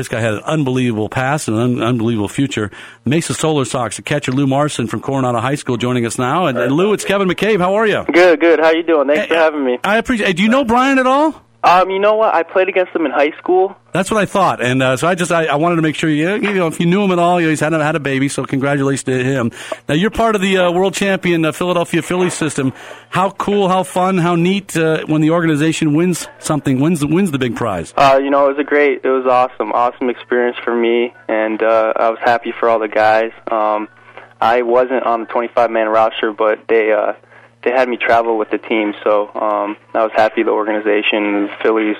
This guy had an unbelievable past and an un- unbelievable future. Mesa Solar Sox, the catcher Lou Marson from Coronado High School joining us now. And, and Lou, it's Kevin McCabe. How are you? Good, good. How you doing? Thanks for having me. I appreciate. Do you know Brian at all? Um, you know what? I played against him in high school. That's what I thought, and uh, so I just I, I wanted to make sure you you know if you knew him at all, you know, he's had a, had a baby, so congratulations to him. Now you're part of the uh, world champion uh, Philadelphia Phillies system. How cool, how fun, how neat uh, when the organization wins something, wins wins the big prize. Uh, you know, it was a great, it was awesome, awesome experience for me, and uh, I was happy for all the guys. Um, I wasn't on the 25 man roster, but they uh, they had me travel with the team, so um, I was happy the organization, the Phillies,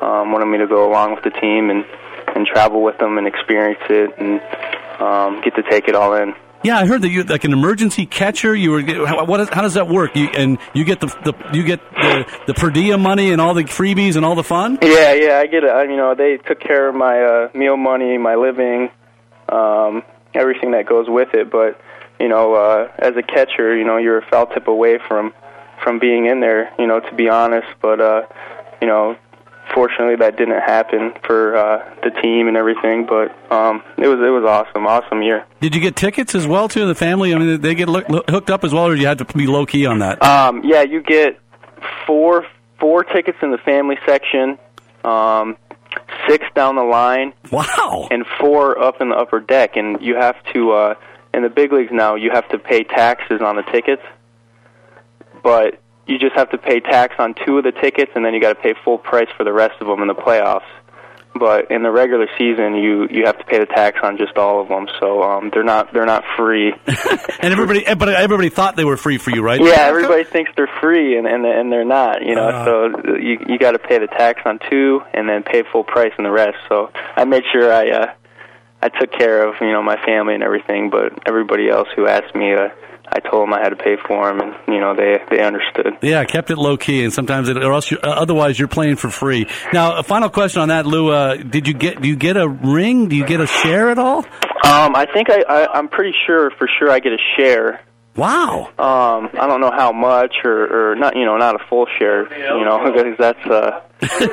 um, wanted me to go along with the team and and travel with them and experience it and um, get to take it all in. Yeah, I heard that you like an emergency catcher. You were how, what is, how does that work? You, and you get the, the you get the the per diem money and all the freebies and all the fun. Yeah, yeah, I get it. I, you know, they took care of my uh, meal money, my living, um, everything that goes with it. But you know, uh, as a catcher, you know, you're a foul tip away from from being in there. You know, to be honest, but uh, you know, fortunately that didn't happen for uh, the team and everything. But um, it was it was awesome, awesome year. Did you get tickets as well to The family, I mean, did they get look, look, hooked up as well, or you had to be low key on that? Um, yeah, you get four four tickets in the family section, um, six down the line, wow, and four up in the upper deck. And you have to uh, in the big leagues now. You have to pay taxes on the tickets, but you just have to pay tax on two of the tickets, and then you got to pay full price for the rest of them in the playoffs. But in the regular season, you you have to pay the tax on just all of them. So um, they're not they're not free. and everybody, but everybody thought they were free for you, right? Yeah, everybody thinks they're free, and and and they're not. You know, Uh. so you you got to pay the tax on two, and then pay full price on the rest. So I made sure I uh, I took care of you know my family and everything, but everybody else who asked me, uh, I told them I had to pay for them, and you know they they understood. Yeah, I kept it low key, and sometimes it, or else you, uh, otherwise you're playing for free. Now, a final question on that, Lou. Uh, did you get do you get a ring? Do you get a share at all? Um, I think I, I I'm pretty sure for sure I get a share. Wow. Um, I don't know how much, or, or not. You know, not a full share. You know, because that's uh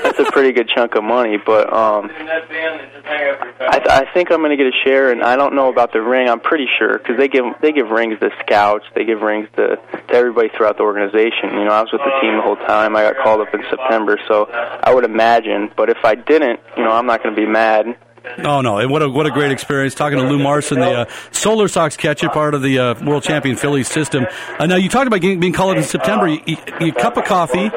that's a pretty good chunk of money. But um, I, th- I think I'm going to get a share, and I don't know about the ring. I'm pretty sure because they give they give rings to scouts, they give rings to to everybody throughout the organization. You know, I was with the team the whole time. I got called up in September, so I would imagine. But if I didn't, you know, I'm not going to be mad. Oh no! And what a what a great experience talking to Lou Marson, the uh, Solar Sox catcher, part of the uh, World Champion Phillies system. Uh, now you talked about getting, being called up in September. You, you, you cup of coffee,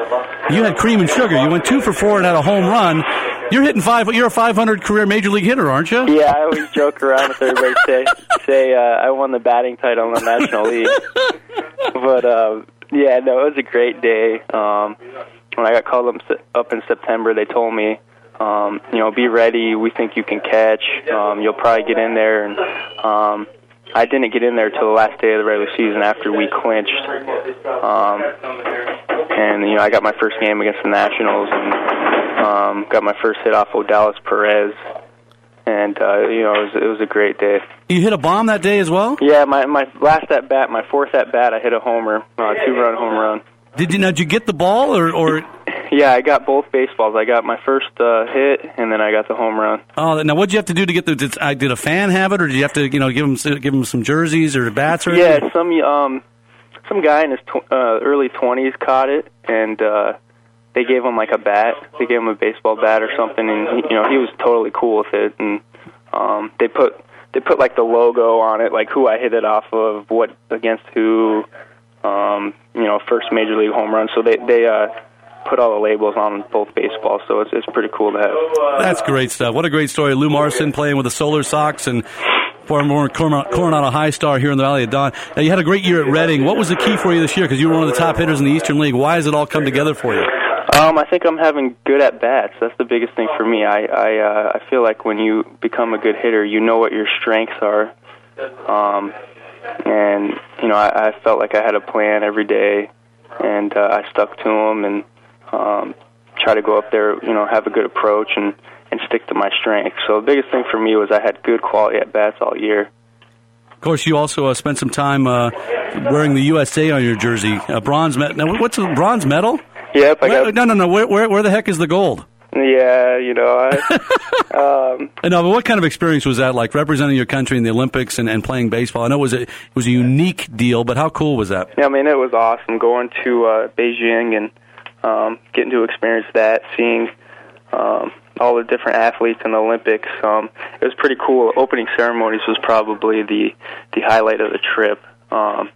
you had cream and sugar. You went two for four and had a home run. You're hitting five. You're a 500 career major league hitter, aren't you? Yeah, I always joke around with everybody. Say say uh, I won the batting title in the National League. But uh, yeah, no, it was a great day. Um, when I got called up, up in September, they told me, um, you know, be ready. We think you can catch. Um, you'll probably get in there, and um, I didn't get in there till the last day of the regular season after we clinched. Um, and you know, I got my first game against the Nationals, and um, got my first hit off Odalis Perez. And uh, you know, it was, it was a great day. You hit a bomb that day as well. Yeah, my my last at bat, my fourth at bat, I hit a homer, uh, two run home run. Did you now? Did you get the ball or or? Yeah, I got both baseballs. I got my first uh, hit, and then I got the home run. Oh, now what'd you have to do to get the? Did, did a fan have it, or did you have to, you know, give them give them some jerseys or bats or? Yeah, some um, some guy in his tw- uh, early twenties caught it, and uh, they gave him like a bat. They gave him a baseball bat or something, and he, you know he was totally cool with it. And um, they put they put like the logo on it, like who I hit it off of, what against who, um, you know, first major league home run. So they they uh, put all the labels on both baseballs. So it's it's pretty cool to have. That's great stuff. What a great story. Lou Marson playing with the Solar Sox and former Coron- Coronado High Star here in the Valley of Dawn. Now, you had a great year at Reading. What was the key for you this year? Because you were one of the top hitters in the Eastern League. Why has it all come together for you? Um, I think I'm having good at bats. That's the biggest thing for me. I I uh, I feel like when you become a good hitter, you know what your strengths are. Um, and you know, I, I felt like I had a plan every day, and uh, I stuck to them and um, try to go up there. You know, have a good approach and and stick to my strength. So the biggest thing for me was I had good quality at bats all year. Of course, you also uh, spent some time uh, wearing the USA on your jersey, a bronze medal. Now, what's a bronze medal? Yep, I Where- got no, no, no. Where, where, where the heck is the gold? Yeah, you know, I, um, know, but what kind of experience was that like representing your country in the Olympics and, and playing baseball? I know it was a, it was a unique deal, but how cool was that? yeah, I mean, it was awesome going to uh, Beijing and um, getting to experience that, seeing um, all the different athletes in the Olympics. Um, it was pretty cool. Opening ceremonies was probably the the highlight of the trip. Um,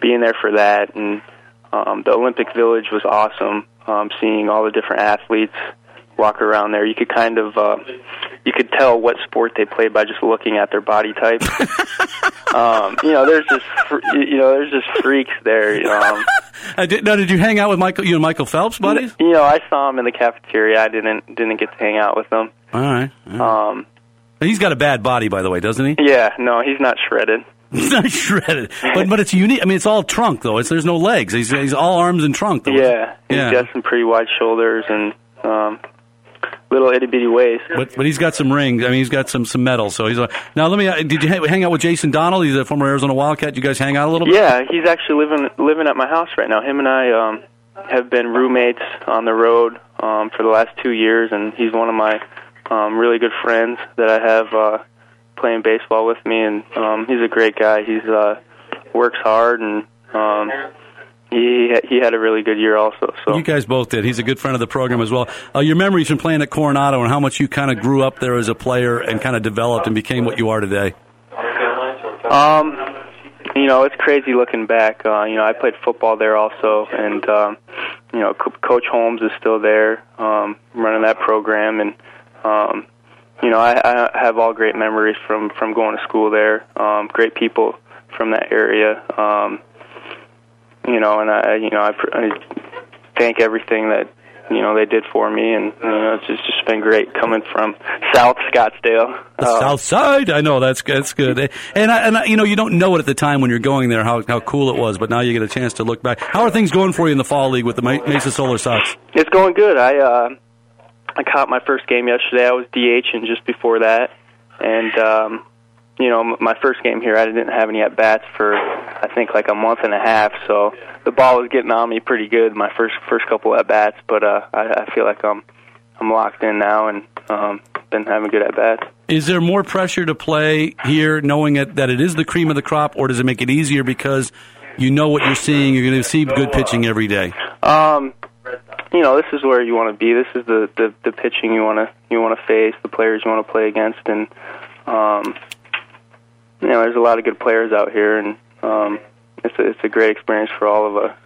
being there for that, and um, the Olympic Village was awesome. Um, seeing all the different athletes walk around there, you could kind of uh, you could tell what sport they played by just looking at their body type. um, you know, there's just you know there's just freaks there. Um, Uh, did, now, did you hang out with Michael? You and Michael Phelps, buddies? you know, I saw him in the cafeteria. I didn't didn't get to hang out with him. All right. all right. Um, He's got a bad body, by the way, doesn't he? yeah, no, he's not shredded. He's not shredded, but but it's unique. I mean, it's all trunk though. It's there's no legs. He's he's all arms and trunk. Though. Yeah, he's Yeah. got some pretty wide shoulders and um, little itty bitty waist. But but he's got some rings. I mean, he's got some some medal. So he's a, now. Let me. uh, Did you hang out with Jason Donald? He's a former Arizona Wildcat. You guys hang out a little bit. Yeah, he's actually living living at my house right now. Him and I um, have been roommates on the road um, for the last two years, and he's one of my um, really good friends that I have uh, playing baseball with me. And um, he's a great guy. He's uh, works hard, and um, he he had a really good year also. So You guys both did. He's a good friend of the program as well. Uh, your memories from playing at Coronado and how much you kind of grew up there as a player and kind of developed and became what you are today. Um, you know, it's crazy looking back. Uh, you know, I played football there also, and um, you know, Co- Coach Holmes is still there, um, running that program, and um, you know, I, I have all great memories from from going to school there. Um, great people from that area. Um, you know, and I, you know, I, pr- I thank everything that you know they did for me, and you know, it's just, just been great coming from South Scottsdale. The Uh, South Side. I know that's that's good. And I, and I, you know you don't know it at the time when you're going there how how cool it was, but now you get a chance to look back. How are things going for you in the fall league with the Mesa Solar Sox? It's going good. I uh, I caught my first game yesterday. I was DH, and just before that, and um, you know, my first game here, I didn't have any at bats for I think like a month and a half. So the ball was getting on me pretty good my first first couple at bats, but uh, I, I feel like I'm I'm locked in now and um, been having good at bats. Is there more pressure to play here, knowing it, that it is the cream of the crop, or does it make it easier because you know what you're seeing? You're going to see good pitching every day. Um, you know, this is where you want to be. This is the the, the pitching you want to you want to face, the players you want to play against, and um, you know, there's a lot of good players out here, and um, it's a, it's a great experience for all of us.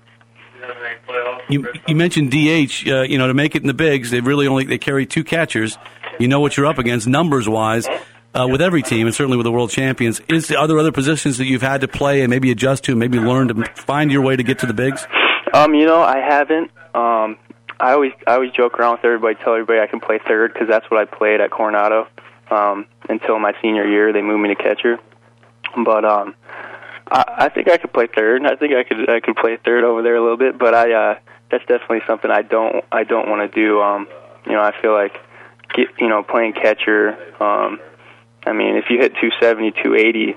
You you mentioned DH. Uh, you know, to make it in the bigs, they really only they carry two catchers. You know what you're up against numbers wise. Uh, with every team, and certainly with the world champions, is are there other positions that you've had to play and maybe adjust to, maybe learn to find your way to get to the bigs? Um, you know, I haven't. Um, I always I always joke around with everybody, tell everybody I can play third because that's what I played at Coronado um, until my senior year. They moved me to catcher, but um, I, I think I could play third. I think I could I could play third over there a little bit, but I uh, that's definitely something I don't I don't want to do. Um, you know, I feel like get you know playing catcher. Um, I mean, if you hit 270, 280,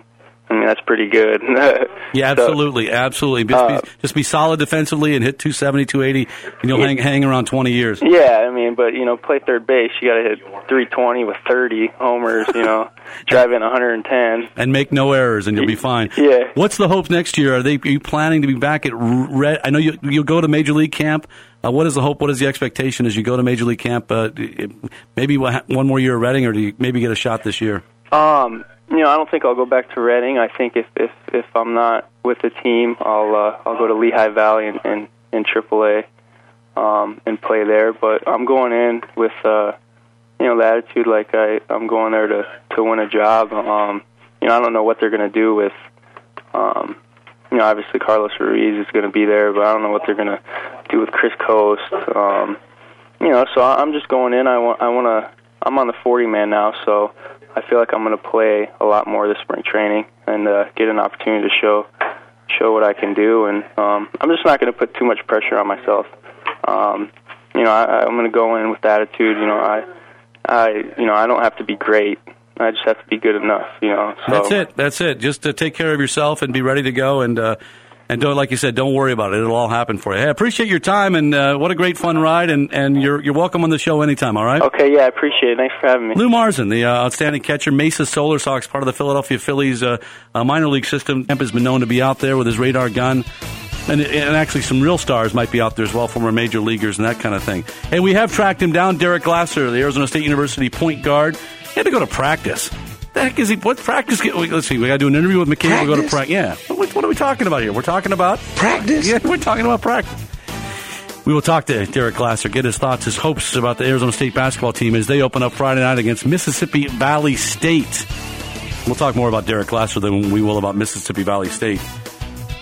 I mean that's pretty good. Yeah, So- absolutely, absolutely. Just, Uh, be, just be solid defensively and hit 270, 280, and you'll hang hang around 20 years. Yeah, I mean, but you know, play third base. You got to hit 320 with 30 homers. You know, drive in 110. and make no errors, and you'll be fine. Yeah. What's the hope next year? Are they are you planning to be back at red? I know you you'll go to major league camp. Uh, what is the hope? What is the expectation as you go to major league camp? Uh, maybe one one more year at Reading, or do you maybe get a shot this year? Um, you know, I don't think I'll go back to Reading. I think if if if I'm not with the team, I'll uh, I'll go to Lehigh Valley in in, in AAA um, and play there. But I'm going in with uh, you know the attitude like I I'm going there to to win a job. Um, you know, I don't know what they're going to do with. Um, you know, obviously Carlos Ruiz is going to be there, but I don't know what they're going to do with Chris Coste. Um, you know, so I'm just going in. I want I want to. I'm on the 40 man now, so I feel like I'm going to play a lot more this spring training and uh, get an opportunity to show show what I can do. And um, I'm just not going to put too much pressure on myself. Um, you know, I, I'm going to go in with the attitude. You know, I, I, you know, I don't have to be great. I just have to be good enough. You know, so That's it. That's it. Just to take care of yourself and be ready to go. And uh, And don't, like you said, don't worry about it. It'll all happen for you. Hey, I appreciate your time, and uh, what a great fun ride. And, and you're you're welcome on the show anytime. All right. Okay, yeah, I appreciate it. Thanks for having me. Lou Marson, the uh, outstanding catcher, Mesa Solar Sox, part of the Philadelphia Phillies uh, uh, minor league system. Kemp has been known to be out there with his radar gun. And, and actually, some real stars might be out there as well, former major leaguers and that kind of thing. Hey, we have tracked him down, Derek Glasser, the Arizona State University point guard. He had to go to practice. The heck is he? What practice? Get, let's see. We got to do an interview with McKay. We'll go to practice. Yeah. What, what, are we talking about here? We're talking about practice. Yeah, we're talking about practice. We will talk to Derek Glasser, get his thoughts, his hopes about the Arizona State basketball team as they open up Friday night against Mississippi Valley State. We'll talk more about Derek Glasser than we will about Mississippi Valley State.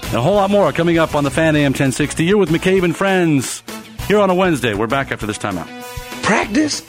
And a whole lot more coming up on the Fan AM 1060. You're with McCabe and friends here on a Wednesday. We're back after this timeout. Practice.